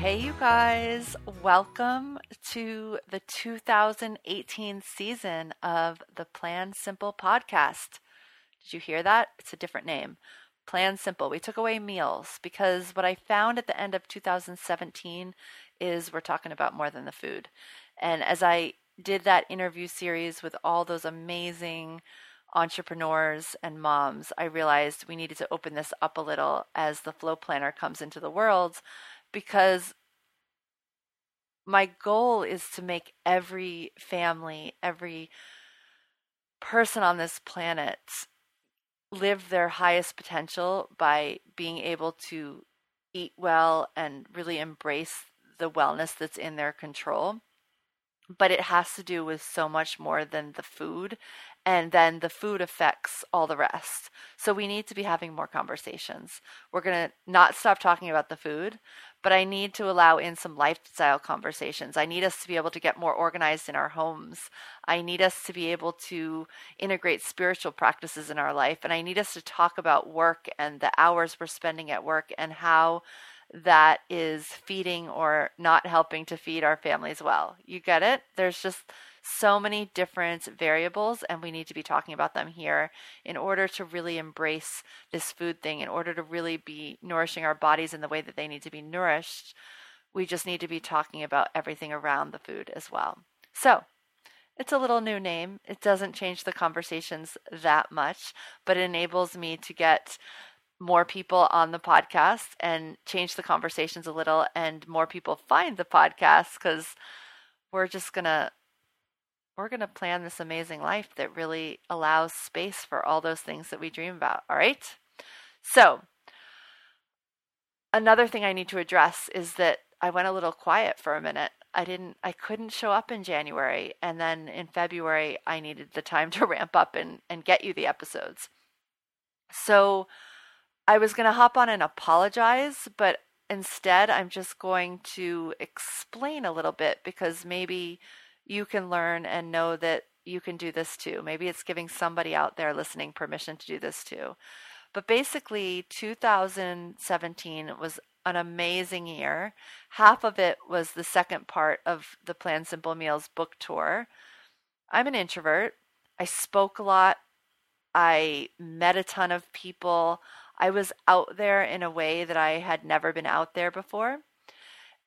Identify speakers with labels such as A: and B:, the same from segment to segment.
A: Hey, you guys, welcome to the 2018 season of the Plan Simple podcast. Did you hear that? It's a different name. Plan Simple. We took away meals because what I found at the end of 2017 is we're talking about more than the food. And as I did that interview series with all those amazing entrepreneurs and moms, I realized we needed to open this up a little as the flow planner comes into the world because my goal is to make every family, every person on this planet live their highest potential by being able to eat well and really embrace the wellness that's in their control. But it has to do with so much more than the food and then the food affects all the rest. So we need to be having more conversations. We're going to not stop talking about the food, but I need to allow in some lifestyle conversations. I need us to be able to get more organized in our homes. I need us to be able to integrate spiritual practices in our life. And I need us to talk about work and the hours we're spending at work and how that is feeding or not helping to feed our families well. You get it? There's just so many different variables, and we need to be talking about them here in order to really embrace this food thing, in order to really be nourishing our bodies in the way that they need to be nourished. We just need to be talking about everything around the food as well. So, it's a little new name. It doesn't change the conversations that much, but it enables me to get more people on the podcast and change the conversations a little and more people find the podcast because we're just going to we're going to plan this amazing life that really allows space for all those things that we dream about. All right. So, another thing I need to address is that I went a little quiet for a minute. I didn't, I couldn't show up in January. And then in February, I needed the time to ramp up and, and get you the episodes. So, I was going to hop on and apologize, but instead, I'm just going to explain a little bit because maybe you can learn and know that you can do this too. Maybe it's giving somebody out there listening permission to do this too. But basically, 2017 was an amazing year. Half of it was the second part of the Plan Simple Meals book tour. I'm an introvert. I spoke a lot. I met a ton of people. I was out there in a way that I had never been out there before.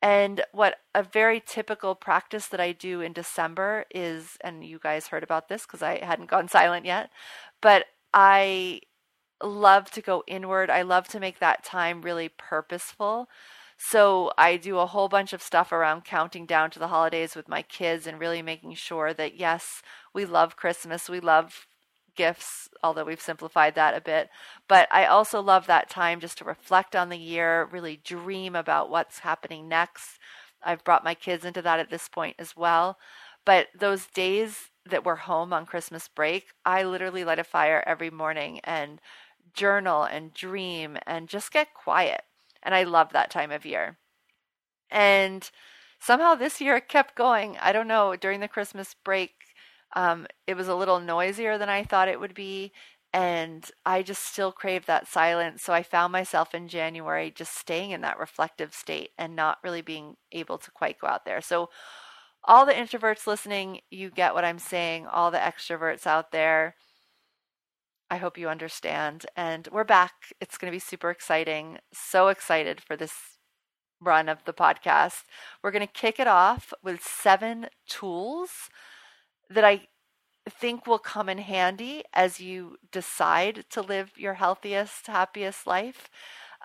A: And what a very typical practice that I do in December is, and you guys heard about this because I hadn't gone silent yet, but I love to go inward. I love to make that time really purposeful. So I do a whole bunch of stuff around counting down to the holidays with my kids and really making sure that, yes, we love Christmas, we love gifts, although we've simplified that a bit. But I also love that time just to reflect on the year, really dream about what's happening next. I've brought my kids into that at this point as well. But those days that we're home on Christmas break, I literally light a fire every morning and journal and dream and just get quiet. And I love that time of year. And somehow this year it kept going. I don't know, during the Christmas break, um, it was a little noisier than I thought it would be. And I just still crave that silence. So I found myself in January just staying in that reflective state and not really being able to quite go out there. So, all the introverts listening, you get what I'm saying. All the extroverts out there, I hope you understand. And we're back. It's going to be super exciting. So excited for this run of the podcast. We're going to kick it off with seven tools that I think will come in handy as you decide to live your healthiest, happiest life.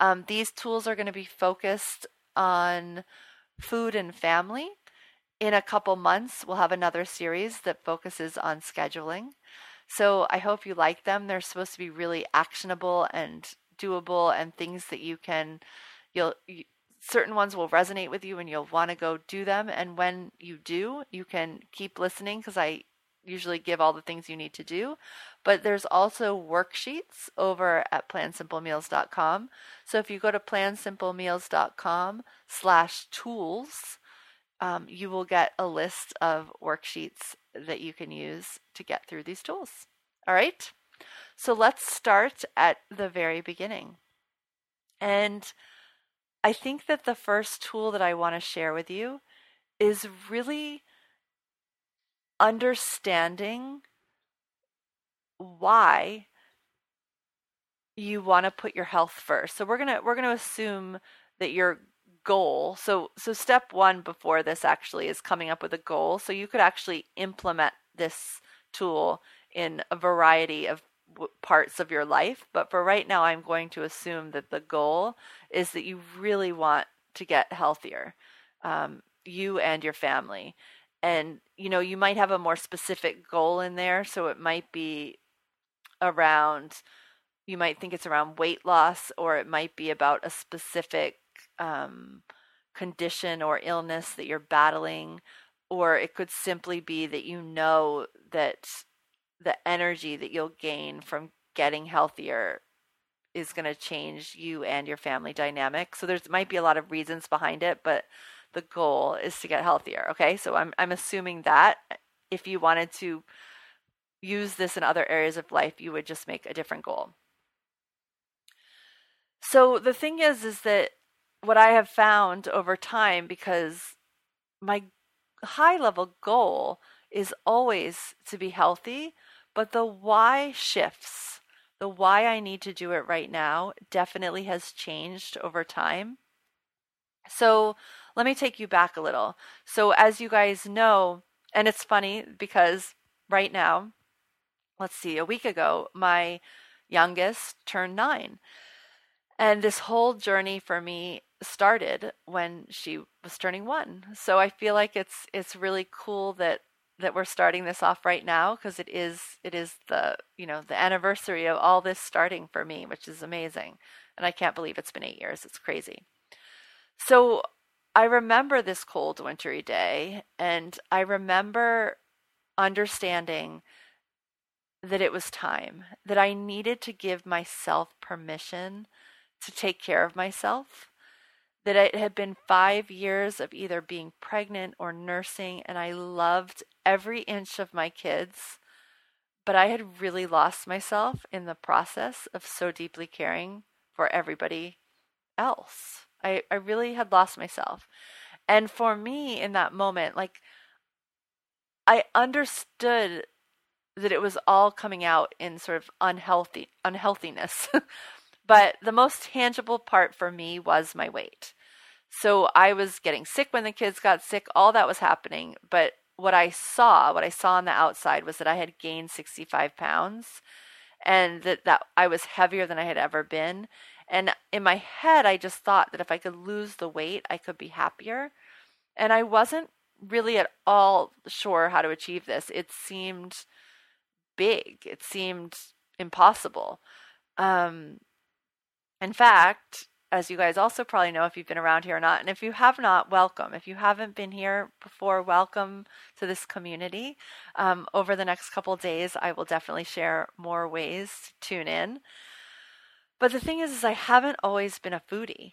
A: Um, these tools are going to be focused on food and family. In a couple months, we'll have another series that focuses on scheduling. So I hope you like them. They're supposed to be really actionable and doable and things that you can you'll you, certain ones will resonate with you and you'll want to go do them. And when you do, you can keep listening because I usually give all the things you need to do. But there's also worksheets over at plansimplemeals.com. So if you go to plansimplemeals.com slash tools, um, you will get a list of worksheets that you can use to get through these tools. All right. So let's start at the very beginning. And I think that the first tool that I want to share with you is really understanding why you want to put your health first. So we're going to we're going to assume that your goal. So so step 1 before this actually is coming up with a goal. So you could actually implement this tool in a variety of parts of your life, but for right now I'm going to assume that the goal is that you really want to get healthier. Um, you and your family and you know you might have a more specific goal in there so it might be around you might think it's around weight loss or it might be about a specific um, condition or illness that you're battling or it could simply be that you know that the energy that you'll gain from getting healthier is going to change you and your family dynamic so there's might be a lot of reasons behind it but the goal is to get healthier. Okay, so I'm I'm assuming that eh, if you wanted to use this in other areas of life, you would just make a different goal. So the thing is, is that what I have found over time, because my high level goal is always to be healthy, but the why shifts. The why I need to do it right now definitely has changed over time. So let me take you back a little. So, as you guys know, and it's funny because right now, let's see, a week ago, my youngest turned nine. And this whole journey for me started when she was turning one. So I feel like it's it's really cool that that we're starting this off right now because it is it is the you know the anniversary of all this starting for me, which is amazing. And I can't believe it's been eight years. It's crazy. So I remember this cold wintry day, and I remember understanding that it was time, that I needed to give myself permission to take care of myself, that it had been five years of either being pregnant or nursing, and I loved every inch of my kids, but I had really lost myself in the process of so deeply caring for everybody else. I, I really had lost myself. And for me in that moment, like I understood that it was all coming out in sort of unhealthy unhealthiness. but the most tangible part for me was my weight. So I was getting sick when the kids got sick, all that was happening, but what I saw, what I saw on the outside was that I had gained 65 pounds and that, that I was heavier than I had ever been and in my head, I just thought that if I could lose the weight, I could be happier. And I wasn't really at all sure how to achieve this. It seemed big, it seemed impossible. Um, in fact, as you guys also probably know if you've been around here or not, and if you have not, welcome. If you haven't been here before, welcome to this community. Um, over the next couple days, I will definitely share more ways to tune in. But the thing is, is I haven't always been a foodie,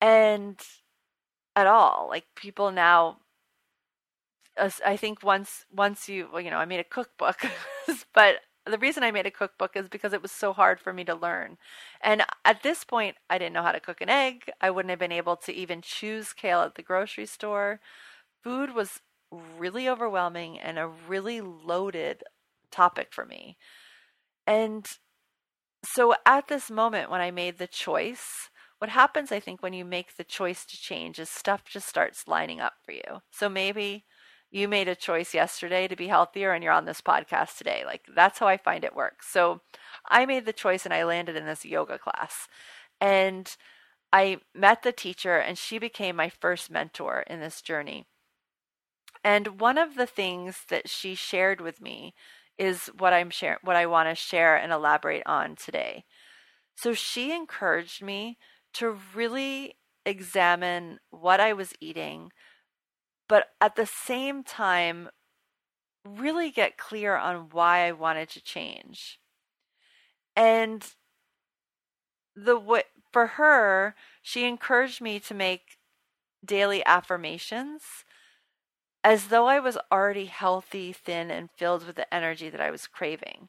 A: and at all. Like people now, I think once once you well, you know, I made a cookbook, but the reason I made a cookbook is because it was so hard for me to learn. And at this point, I didn't know how to cook an egg. I wouldn't have been able to even choose kale at the grocery store. Food was really overwhelming and a really loaded topic for me. And so at this moment when I made the choice, what happens, I think, when you make the choice to change is stuff just starts lining up for you. So maybe you made a choice yesterday to be healthier and you're on this podcast today. Like that's how I find it works. So I made the choice and I landed in this yoga class. And I met the teacher and she became my first mentor in this journey. And one of the things that she shared with me is what I'm share what I want to share and elaborate on today. So she encouraged me to really examine what I was eating, but at the same time, really get clear on why I wanted to change. And the for her, she encouraged me to make daily affirmations as though I was already healthy, thin, and filled with the energy that I was craving.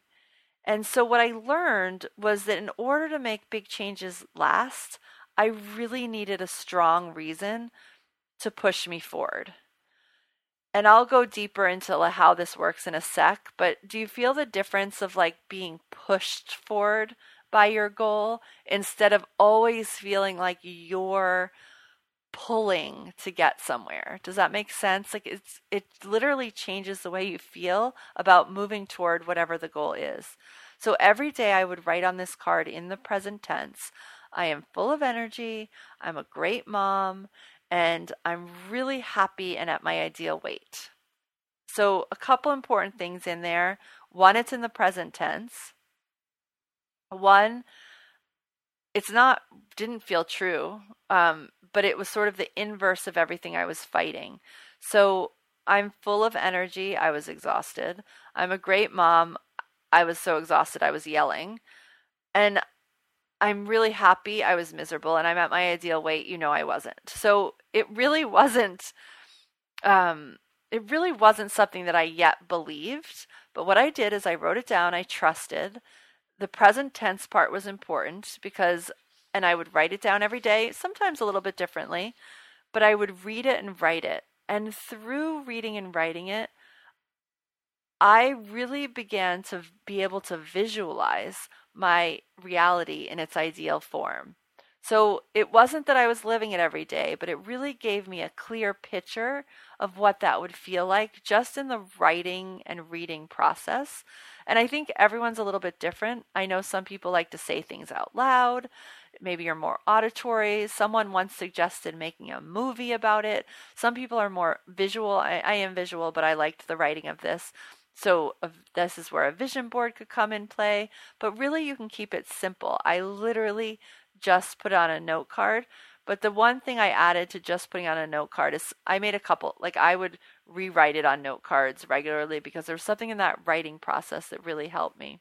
A: And so, what I learned was that in order to make big changes last, I really needed a strong reason to push me forward. And I'll go deeper into how this works in a sec, but do you feel the difference of like being pushed forward by your goal instead of always feeling like you're pulling to get somewhere. Does that make sense? Like it's it literally changes the way you feel about moving toward whatever the goal is. So every day I would write on this card in the present tense, I am full of energy, I'm a great mom, and I'm really happy and at my ideal weight. So a couple important things in there. One, it's in the present tense. One, it's not didn't feel true um, but it was sort of the inverse of everything i was fighting so i'm full of energy i was exhausted i'm a great mom i was so exhausted i was yelling and i'm really happy i was miserable and i'm at my ideal weight you know i wasn't so it really wasn't um, it really wasn't something that i yet believed but what i did is i wrote it down i trusted the present tense part was important because and I would write it down every day, sometimes a little bit differently, but I would read it and write it. And through reading and writing it, I really began to be able to visualize my reality in its ideal form. So it wasn't that I was living it every day, but it really gave me a clear picture of what that would feel like just in the writing and reading process. And I think everyone's a little bit different. I know some people like to say things out loud. Maybe you're more auditory. Someone once suggested making a movie about it. Some people are more visual. I, I am visual, but I liked the writing of this. So this is where a vision board could come in play, but really you can keep it simple. I literally just put on a note card. But the one thing I added to just putting on a note card is I made a couple, like I would rewrite it on note cards regularly because there's something in that writing process that really helped me.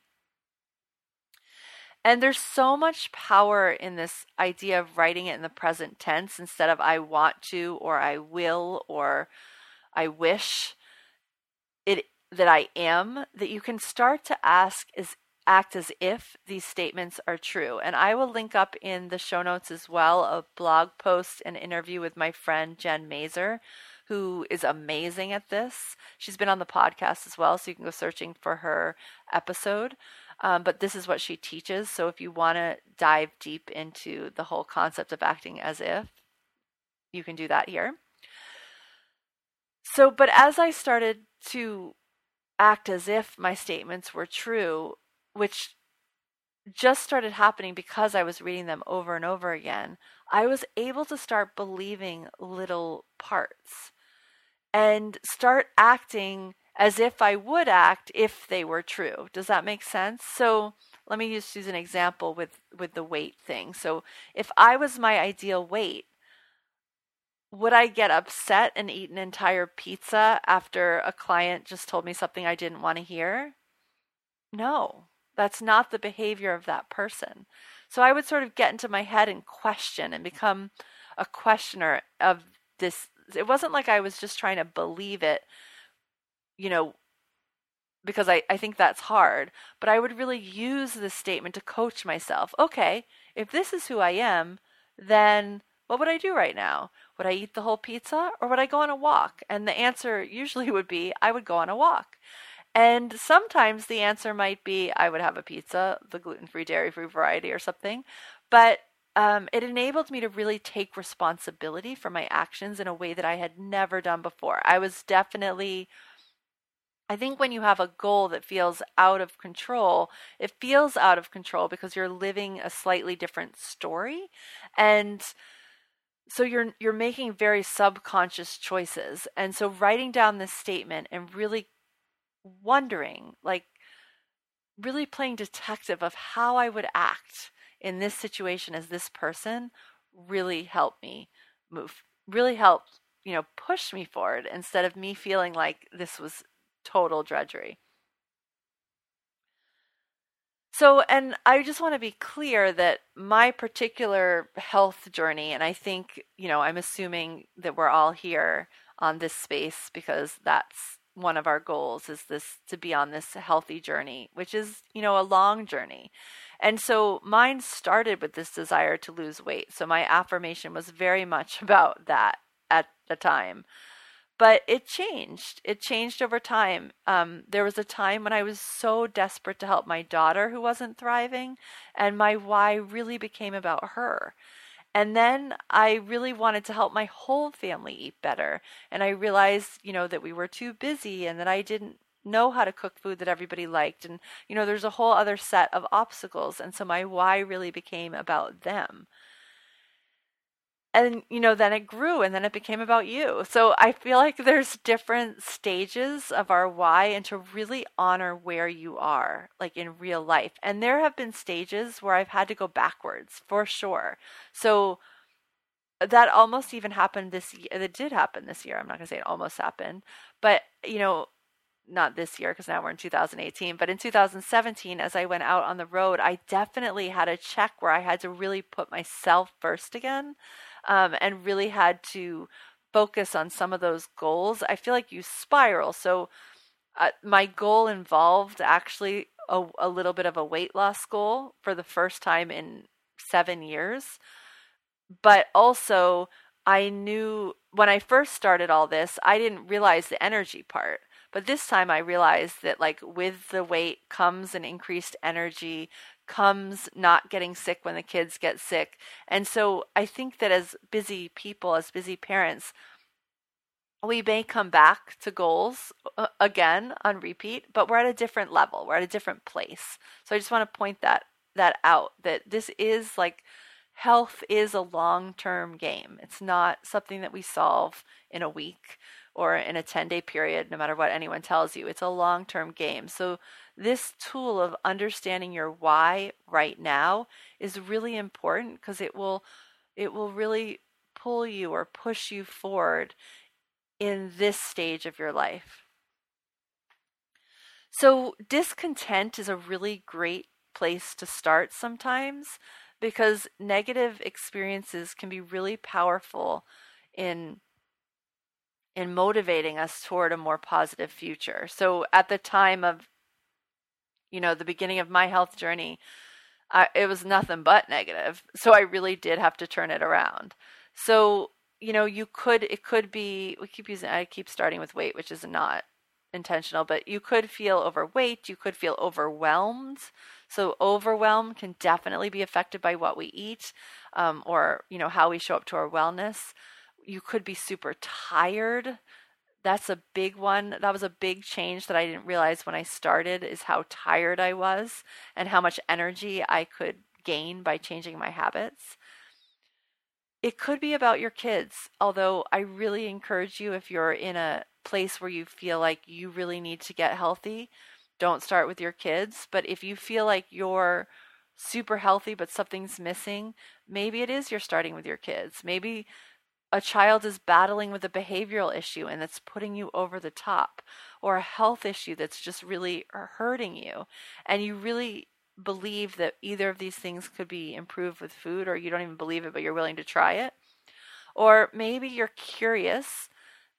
A: And there's so much power in this idea of writing it in the present tense instead of I want to or I will or I wish it that I am that you can start to ask is act as if these statements are true. And I will link up in the show notes as well a blog post and interview with my friend Jen Mazer, who is amazing at this. She's been on the podcast as well, so you can go searching for her episode. Um, but this is what she teaches. So if you want to dive deep into the whole concept of acting as if, you can do that here. So, but as I started to act as if my statements were true, which just started happening because I was reading them over and over again, I was able to start believing little parts and start acting as if I would act if they were true. Does that make sense? So let me just use an example with, with the weight thing. So if I was my ideal weight, would I get upset and eat an entire pizza after a client just told me something I didn't want to hear? No. That's not the behavior of that person. So I would sort of get into my head and question and become a questioner of this. It wasn't like I was just trying to believe it, you know, because I, I think that's hard, but I would really use this statement to coach myself. Okay, if this is who I am, then what would I do right now? Would I eat the whole pizza or would I go on a walk? And the answer usually would be I would go on a walk. And sometimes the answer might be I would have a pizza, the gluten free, dairy free variety or something. But um, it enabled me to really take responsibility for my actions in a way that I had never done before. I was definitely, I think when you have a goal that feels out of control, it feels out of control because you're living a slightly different story. And so you're you're making very subconscious choices and so writing down this statement and really wondering, like really playing detective of how I would act in this situation as this person really helped me move, really helped, you know, push me forward instead of me feeling like this was total drudgery. So, and I just want to be clear that my particular health journey, and I think, you know, I'm assuming that we're all here on this space because that's one of our goals is this to be on this healthy journey, which is, you know, a long journey. And so mine started with this desire to lose weight. So my affirmation was very much about that at the time but it changed. It changed over time. Um, there was a time when I was so desperate to help my daughter who wasn't thriving, and my why really became about her. And then I really wanted to help my whole family eat better. And I realized, you know, that we were too busy and that I didn't know how to cook food that everybody liked. And, you know, there's a whole other set of obstacles. And so my why really became about them and you know then it grew and then it became about you. So i feel like there's different stages of our why and to really honor where you are like in real life. And there have been stages where i've had to go backwards for sure. So that almost even happened this year that did happen this year. I'm not going to say it almost happened but you know not this year because now we're in 2018, but in 2017, as I went out on the road, I definitely had a check where I had to really put myself first again um, and really had to focus on some of those goals, I feel like you spiral. So, uh, my goal involved actually a, a little bit of a weight loss goal for the first time in seven years. But also, I knew when I first started all this, I didn't realize the energy part. But this time I realized that, like, with the weight comes an increased energy, comes not getting sick when the kids get sick. And so I think that as busy people, as busy parents, we may come back to goals uh, again on repeat, but we're at a different level. We're at a different place. So I just want to point that that out that this is like health is a long-term game. It's not something that we solve in a week or in a 10-day period no matter what anyone tells you. It's a long-term game. So this tool of understanding your why right now is really important because it will it will really pull you or push you forward in this stage of your life. So discontent is a really great place to start sometimes because negative experiences can be really powerful in in motivating us toward a more positive future. So at the time of you know, the beginning of my health journey, I, it was nothing but negative. So I really did have to turn it around. So, you know, you could, it could be, we keep using, I keep starting with weight, which is not intentional, but you could feel overweight. You could feel overwhelmed. So, overwhelm can definitely be affected by what we eat um, or, you know, how we show up to our wellness. You could be super tired that's a big one. That was a big change that I didn't realize when I started is how tired I was and how much energy I could gain by changing my habits. It could be about your kids, although I really encourage you if you're in a place where you feel like you really need to get healthy, don't start with your kids. But if you feel like you're super healthy but something's missing, maybe it is you're starting with your kids. Maybe a child is battling with a behavioral issue and it's putting you over the top, or a health issue that's just really hurting you, and you really believe that either of these things could be improved with food, or you don't even believe it, but you're willing to try it. Or maybe you're curious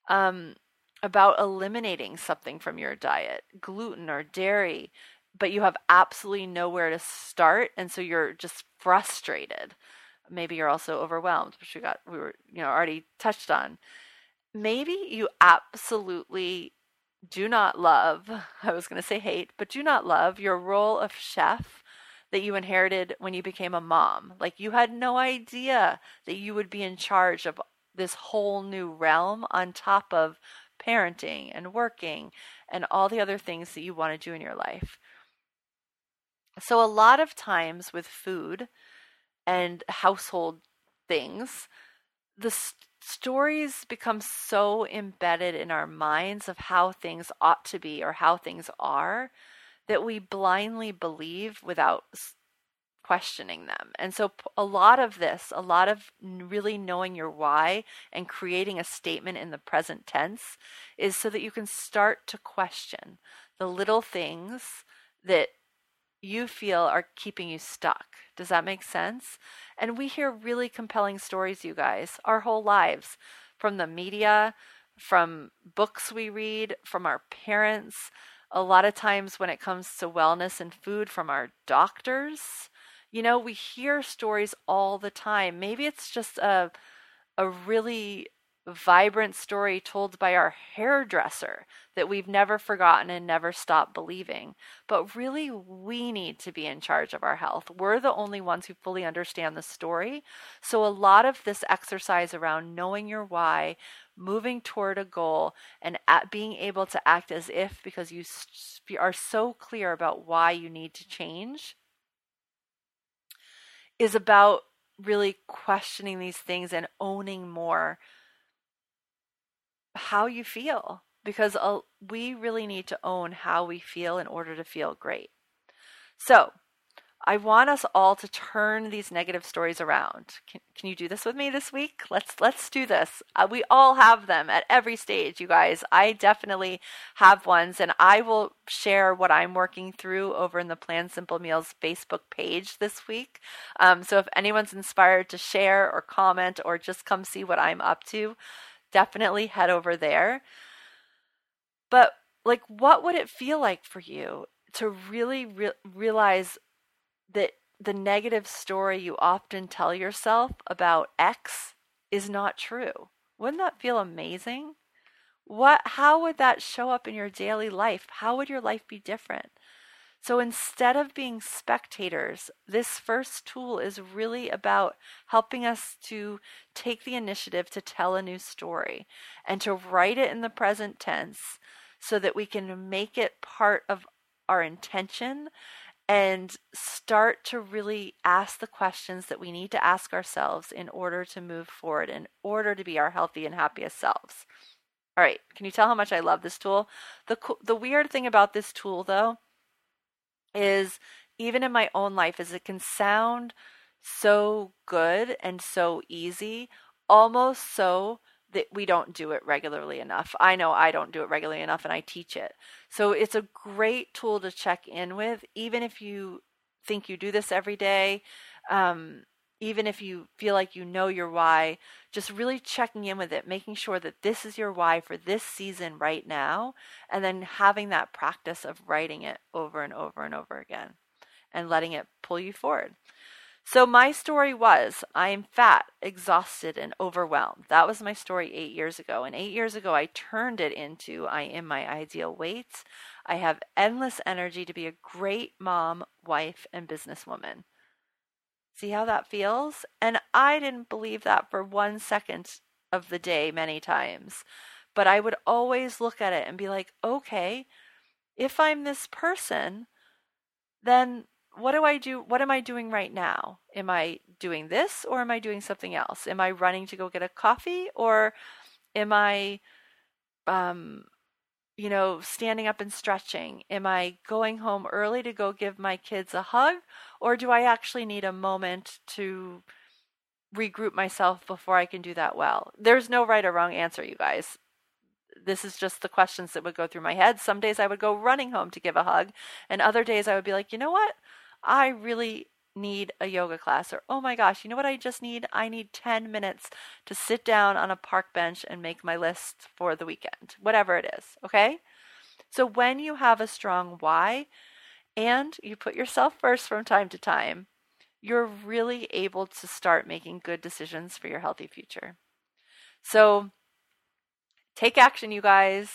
A: um, about eliminating something from your diet, gluten or dairy, but you have absolutely nowhere to start, and so you're just frustrated maybe you're also overwhelmed which we got we were you know already touched on. Maybe you absolutely do not love i was going to say hate but do not love your role of chef that you inherited when you became a mom. Like you had no idea that you would be in charge of this whole new realm on top of parenting and working and all the other things that you want to do in your life. So a lot of times with food and household things, the st- stories become so embedded in our minds of how things ought to be or how things are that we blindly believe without questioning them. And so, a lot of this, a lot of really knowing your why and creating a statement in the present tense is so that you can start to question the little things that you feel are keeping you stuck. Does that make sense? And we hear really compelling stories, you guys, our whole lives from the media, from books we read, from our parents. A lot of times, when it comes to wellness and food, from our doctors. You know, we hear stories all the time. Maybe it's just a a really vibrant story told by our hairdresser that we've never forgotten and never stopped believing. But really, we need to be in charge of our health. We're the only ones who fully understand the story. So, a lot of this exercise around knowing your why, moving toward a goal, and being able to act as if because you are so clear about why you need to change is about really questioning these things and owning more how you feel because we really need to own how we feel in order to feel great. So, I want us all to turn these negative stories around. Can, can you do this with me this week? Let's let's do this. Uh, we all have them at every stage, you guys. I definitely have ones, and I will share what I'm working through over in the Plan Simple Meals Facebook page this week. Um, so if anyone's inspired to share or comment or just come see what I'm up to, definitely head over there. But like, what would it feel like for you to really re- realize that the negative story you often tell yourself about X is not true? Wouldn't that feel amazing? What how would that show up in your daily life? How would your life be different? So instead of being spectators, this first tool is really about helping us to take the initiative to tell a new story and to write it in the present tense so that we can make it part of our intention and start to really ask the questions that we need to ask ourselves in order to move forward, in order to be our healthy and happiest selves. All right, can you tell how much I love this tool? The, the weird thing about this tool, though, is even in my own life is it can sound so good and so easy, almost so that we don't do it regularly enough. I know I don't do it regularly enough and I teach it. So it's a great tool to check in with, even if you think you do this every day. Um, even if you feel like you know your why, just really checking in with it, making sure that this is your why for this season right now, and then having that practice of writing it over and over and over again and letting it pull you forward. So, my story was I am fat, exhausted, and overwhelmed. That was my story eight years ago. And eight years ago, I turned it into I am my ideal weight. I have endless energy to be a great mom, wife, and businesswoman. See how that feels? And I didn't believe that for one second of the day many times. But I would always look at it and be like, okay, if I'm this person, then what do I do? What am I doing right now? Am I doing this or am I doing something else? Am I running to go get a coffee or am I um, you know, standing up and stretching? Am I going home early to go give my kids a hug? Or do I actually need a moment to regroup myself before I can do that well? There's no right or wrong answer, you guys. This is just the questions that would go through my head. Some days I would go running home to give a hug, and other days I would be like, you know what? I really need a yoga class or oh my gosh you know what i just need? I need 10 minutes to sit down on a park bench and make my list for the weekend whatever it is okay? So when you have a strong why and you put yourself first from time to time you're really able to start making good decisions for your healthy future. So take action you guys.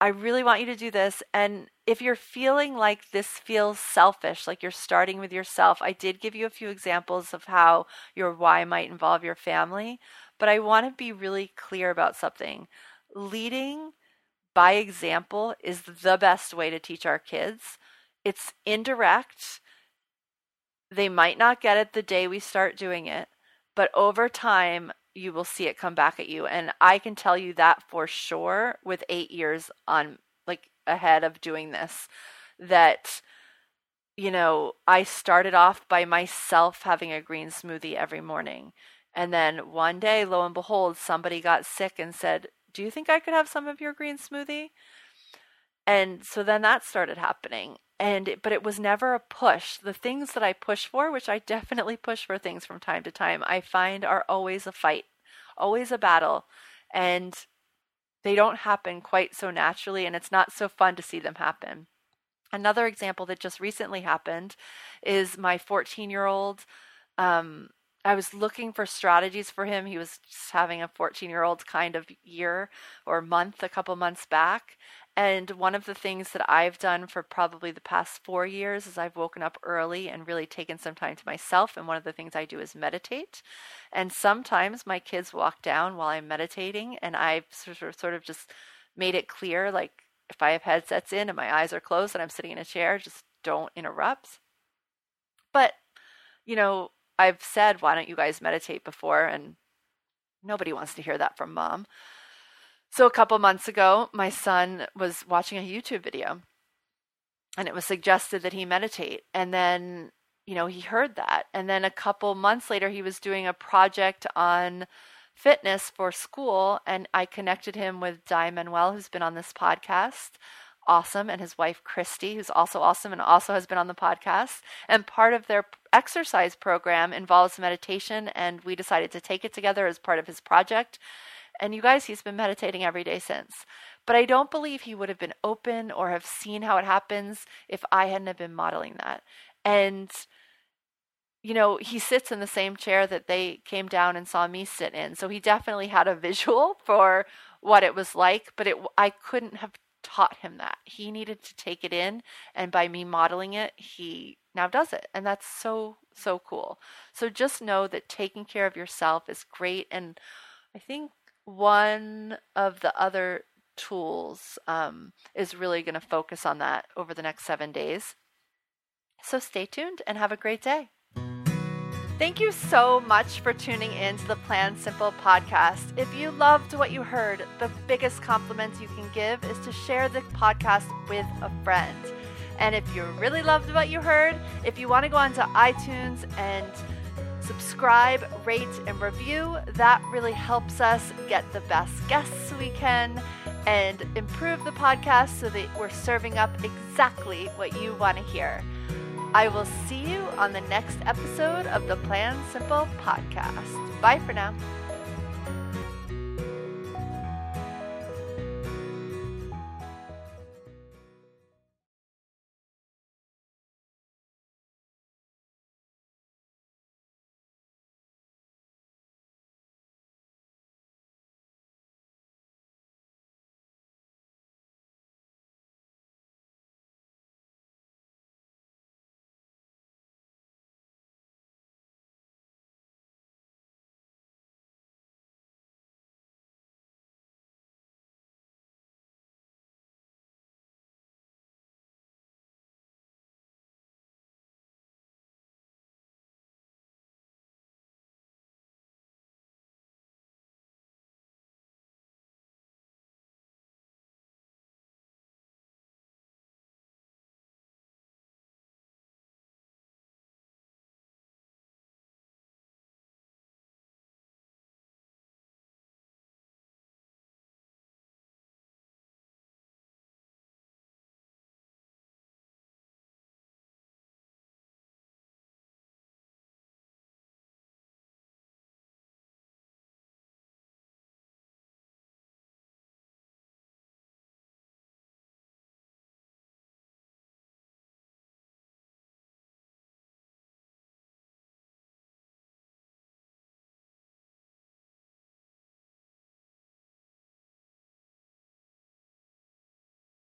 A: I really want you to do this. And if you're feeling like this feels selfish, like you're starting with yourself, I did give you a few examples of how your why might involve your family, but I want to be really clear about something. Leading by example is the best way to teach our kids. It's indirect. They might not get it the day we start doing it, but over time, you will see it come back at you. And I can tell you that for sure with eight years on ahead of doing this, that you know, I started off by myself having a green smoothie every morning. And then one day, lo and behold, somebody got sick and said, Do you think I could have some of your green smoothie? And so then that started happening. And it, but it was never a push. The things that I push for, which I definitely push for things from time to time, I find are always a fight, always a battle. And they don't happen quite so naturally, and it's not so fun to see them happen. Another example that just recently happened is my 14 year old. Um, I was looking for strategies for him. He was having a 14 year old kind of year or month a couple months back. And one of the things that I've done for probably the past four years is I've woken up early and really taken some time to myself. And one of the things I do is meditate. And sometimes my kids walk down while I'm meditating, and I've sort of, sort of just made it clear like, if I have headsets in and my eyes are closed and I'm sitting in a chair, just don't interrupt. But, you know, I've said, why don't you guys meditate before? And nobody wants to hear that from mom. So a couple months ago, my son was watching a YouTube video and it was suggested that he meditate. And then, you know, he heard that. And then a couple months later, he was doing a project on fitness for school. And I connected him with Dai Manuel, who's been on this podcast. Awesome. And his wife, Christy, who's also awesome and also has been on the podcast. And part of their exercise program involves meditation. And we decided to take it together as part of his project. And you guys, he's been meditating every day since. But I don't believe he would have been open or have seen how it happens if I hadn't have been modeling that. And you know, he sits in the same chair that they came down and saw me sit in. So he definitely had a visual for what it was like, but it I couldn't have taught him that. He needed to take it in and by me modeling it, he now does it. And that's so so cool. So just know that taking care of yourself is great and I think one of the other tools um, is really going to focus on that over the next seven days. So stay tuned and have a great day. Thank you so much for tuning in to the Plan Simple podcast. If you loved what you heard, the biggest compliment you can give is to share the podcast with a friend. And if you really loved what you heard, if you want to go onto iTunes and subscribe, rate, and review, that really helps us get the best guests we can and improve the podcast so that we're serving up exactly what you want to hear. I will see you on the next episode of the Plan Simple podcast. Bye for now.